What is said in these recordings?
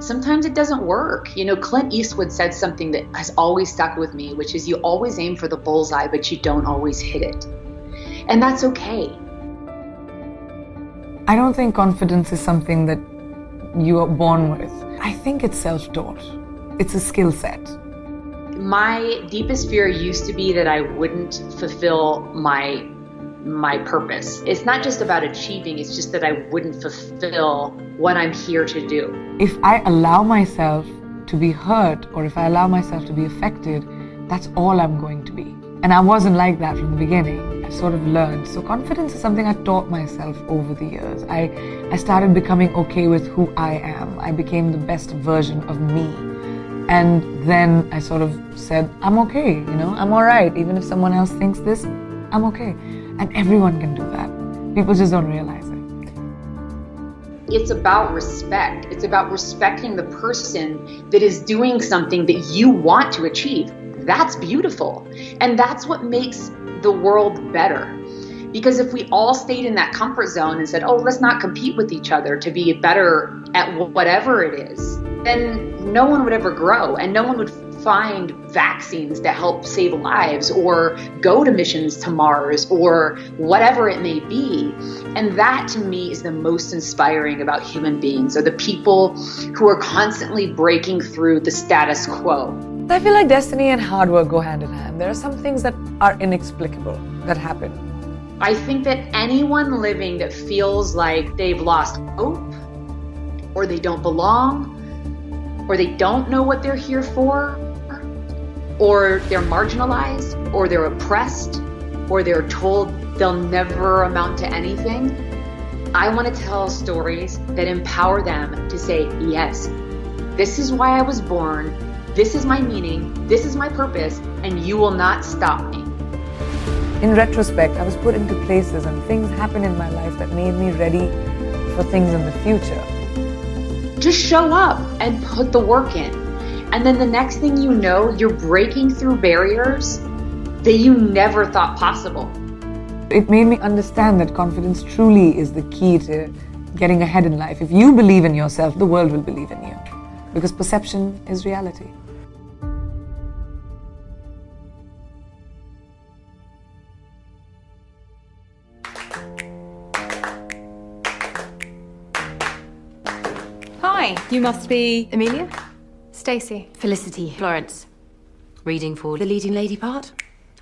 sometimes it doesn't work. You know, Clint Eastwood said something that has always stuck with me, which is you always aim for the bullseye, but you don't always hit it. And that's okay. I don't think confidence is something that you are born with. I think it's self taught, it's a skill set. My deepest fear used to be that I wouldn't fulfill my my purpose. It's not just about achieving, it's just that I wouldn't fulfill what I'm here to do. If I allow myself to be hurt or if I allow myself to be affected, that's all I'm going to be. And I wasn't like that from the beginning. I sort of learned. So confidence is something I taught myself over the years. I, I started becoming okay with who I am. I became the best version of me. And then I sort of said, I'm okay, you know, I'm alright. Even if someone else thinks this, I'm okay. And everyone can do that. People just don't realize it. It's about respect. It's about respecting the person that is doing something that you want to achieve. That's beautiful. And that's what makes the world better. Because if we all stayed in that comfort zone and said, oh, let's not compete with each other to be better at whatever it is, then no one would ever grow and no one would find vaccines that help save lives or go to missions to Mars or whatever it may be. And that to me is the most inspiring about human beings are the people who are constantly breaking through the status quo. I feel like destiny and hard work go hand in hand. There are some things that are inexplicable that happen. I think that anyone living that feels like they've lost hope or they don't belong or they don't know what they're here for or they're marginalized, or they're oppressed, or they're told they'll never amount to anything. I want to tell stories that empower them to say, yes, this is why I was born, this is my meaning, this is my purpose, and you will not stop me. In retrospect, I was put into places and things happened in my life that made me ready for things in the future. Just show up and put the work in. And then the next thing you know, you're breaking through barriers that you never thought possible. It made me understand that confidence truly is the key to getting ahead in life. If you believe in yourself, the world will believe in you. Because perception is reality. Hi, you must be Amelia? Stacey. Felicity. Florence. Reading for the leading lady part.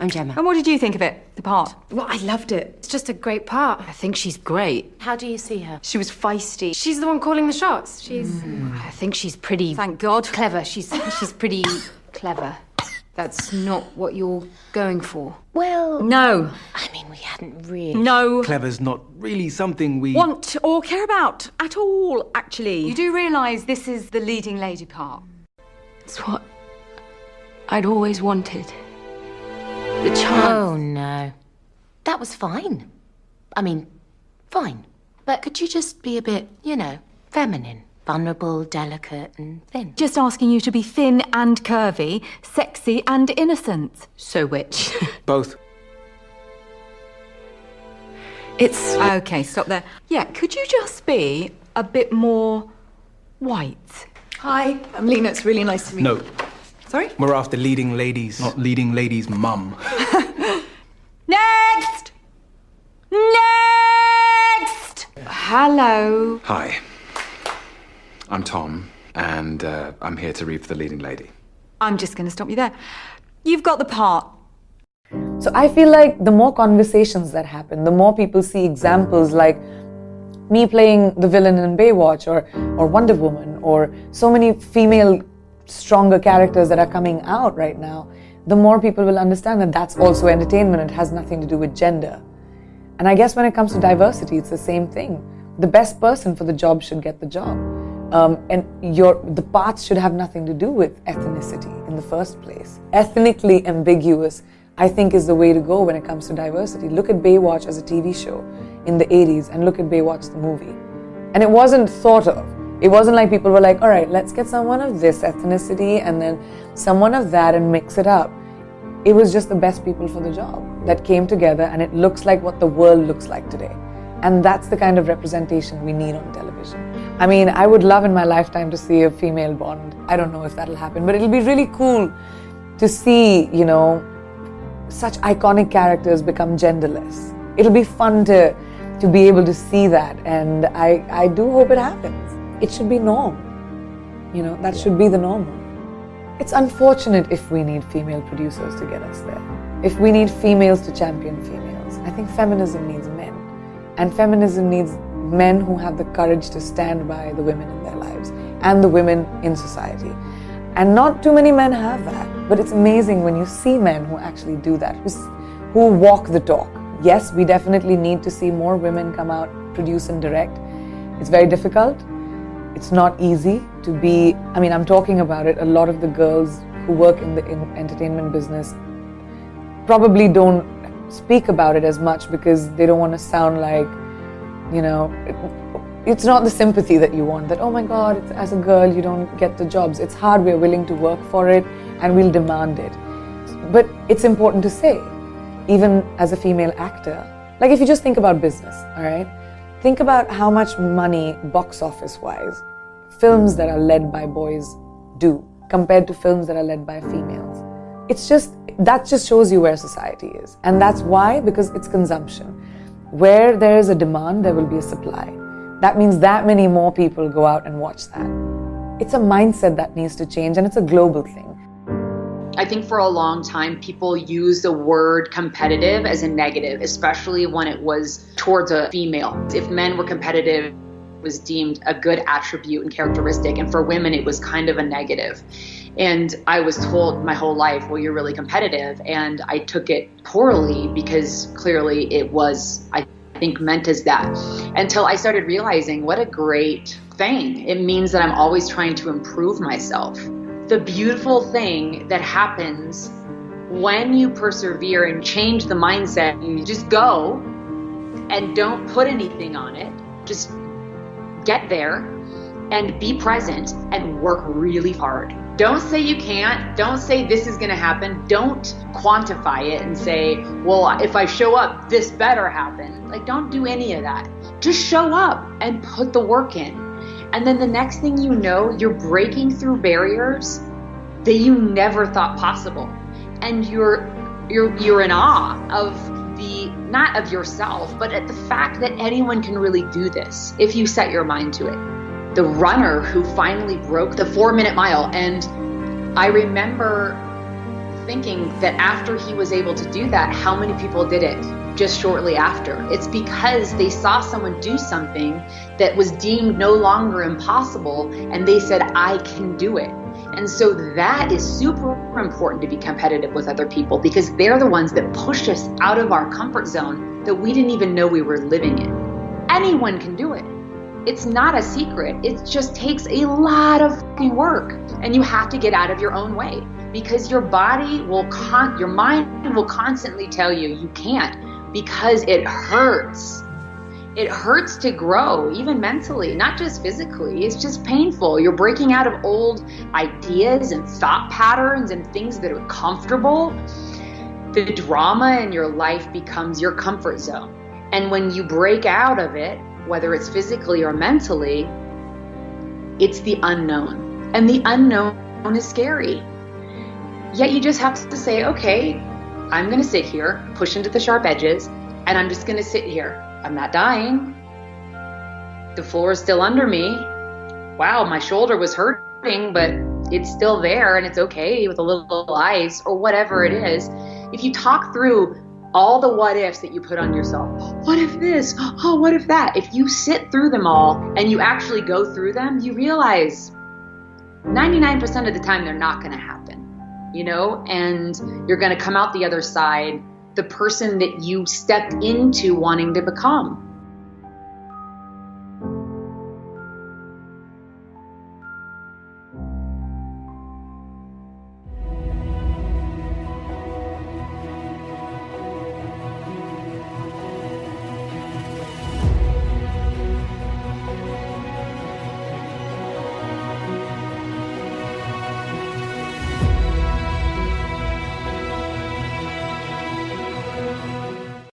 I'm Gemma. And what did you think of it, the part? Well, I loved it. It's just a great part. I think she's great. How do you see her? She was feisty. She's the one calling the shots. She's. Mm. I think she's pretty. Thank God. Clever. She's she's pretty clever. That's not what you're going for. Well. No. I mean, we hadn't really. No. Clever's not really something we. Want or care about at all, actually. You do realise this is the leading lady part. It's what I'd always wanted. The chance. Oh, no. That was fine. I mean, fine. But could you just be a bit, you know, feminine? Vulnerable, delicate, and thin. Just asking you to be thin and curvy, sexy and innocent. So which? Both. It's. Okay, stop there. Yeah, could you just be a bit more white? Hi, I'm Lena. It's really nice to meet No. you. No. Sorry? We're after leading ladies, not leading ladies' mum. Next! Next! Hello. Hi, I'm Tom, and uh, I'm here to read for the leading lady. I'm just going to stop you there. You've got the part. So I feel like the more conversations that happen, the more people see examples like me playing the villain in Baywatch or, or Wonder Woman or so many female stronger characters that are coming out right now, the more people will understand that that's also entertainment. It has nothing to do with gender. And I guess when it comes to diversity, it's the same thing. The best person for the job should get the job. Um, and your the parts should have nothing to do with ethnicity in the first place. Ethnically ambiguous, I think, is the way to go when it comes to diversity. Look at Baywatch as a TV show in the 80s and look at Baywatch the movie. And it wasn't thought of. It wasn't like people were like, all right, let's get someone of this ethnicity and then someone of that and mix it up. It was just the best people for the job that came together and it looks like what the world looks like today. And that's the kind of representation we need on television. I mean, I would love in my lifetime to see a female Bond. I don't know if that'll happen, but it'll be really cool to see, you know, such iconic characters become genderless. It'll be fun to to be able to see that, and I I do hope it happens. It should be norm. You know, that should be the normal. It's unfortunate if we need female producers to get us there. If we need females to champion females. I think feminism needs men. And feminism needs men who have the courage to stand by the women in their lives and the women in society. And not too many men have that. But it's amazing when you see men who actually do that, who walk the talk. Yes, we definitely need to see more women come out, produce, and direct. It's very difficult. It's not easy to be, I mean, I'm talking about it. A lot of the girls who work in the in entertainment business probably don't speak about it as much because they don't want to sound like, you know, it's not the sympathy that you want that, oh my God, as a girl, you don't get the jobs. It's hard, we're willing to work for it and we'll demand it. But it's important to say, even as a female actor, like if you just think about business, all right? Think about how much money, box office wise, films that are led by boys do compared to films that are led by females. It's just, that just shows you where society is. And that's why, because it's consumption. Where there is a demand, there will be a supply. That means that many more people go out and watch that. It's a mindset that needs to change, and it's a global thing. I think for a long time, people use the word competitive as a negative, especially when it was towards a female. If men were competitive, was deemed a good attribute and characteristic, and for women, it was kind of a negative. And I was told my whole life, well, you're really competitive. And I took it poorly because clearly it was, I think, meant as that until I started realizing what a great thing. It means that I'm always trying to improve myself the beautiful thing that happens when you persevere and change the mindset you just go and don't put anything on it, just get there and be present and work really hard. Don't say you can't. Don't say this is going to happen. Don't quantify it and say, well, if I show up, this better happen. Like, don't do any of that. Just show up and put the work in. And then the next thing you know, you're breaking through barriers that you never thought possible. And you're you're you're in awe of the not of yourself, but at the fact that anyone can really do this if you set your mind to it. The runner who finally broke the 4-minute mile and I remember thinking that after he was able to do that, how many people did it just shortly after? It's because they saw someone do something that was deemed no longer impossible and they said, I can do it. And so that is super important to be competitive with other people because they're the ones that push us out of our comfort zone that we didn't even know we were living in. Anyone can do it. It's not a secret. It just takes a lot of work and you have to get out of your own way because your body will con your mind will constantly tell you you can't because it hurts it hurts to grow, even mentally, not just physically. It's just painful. You're breaking out of old ideas and thought patterns and things that are comfortable. The drama in your life becomes your comfort zone. And when you break out of it, whether it's physically or mentally, it's the unknown. And the unknown is scary. Yet you just have to say, okay, I'm going to sit here, push into the sharp edges, and I'm just going to sit here I'm not dying. The floor is still under me. Wow, my shoulder was hurting, but it's still there and it's okay with a little ice or whatever it is. If you talk through all the what ifs that you put on yourself, what if this? Oh, what if that? If you sit through them all and you actually go through them, you realize 99% of the time they're not going to happen, you know, and you're going to come out the other side the person that you stepped into wanting to become.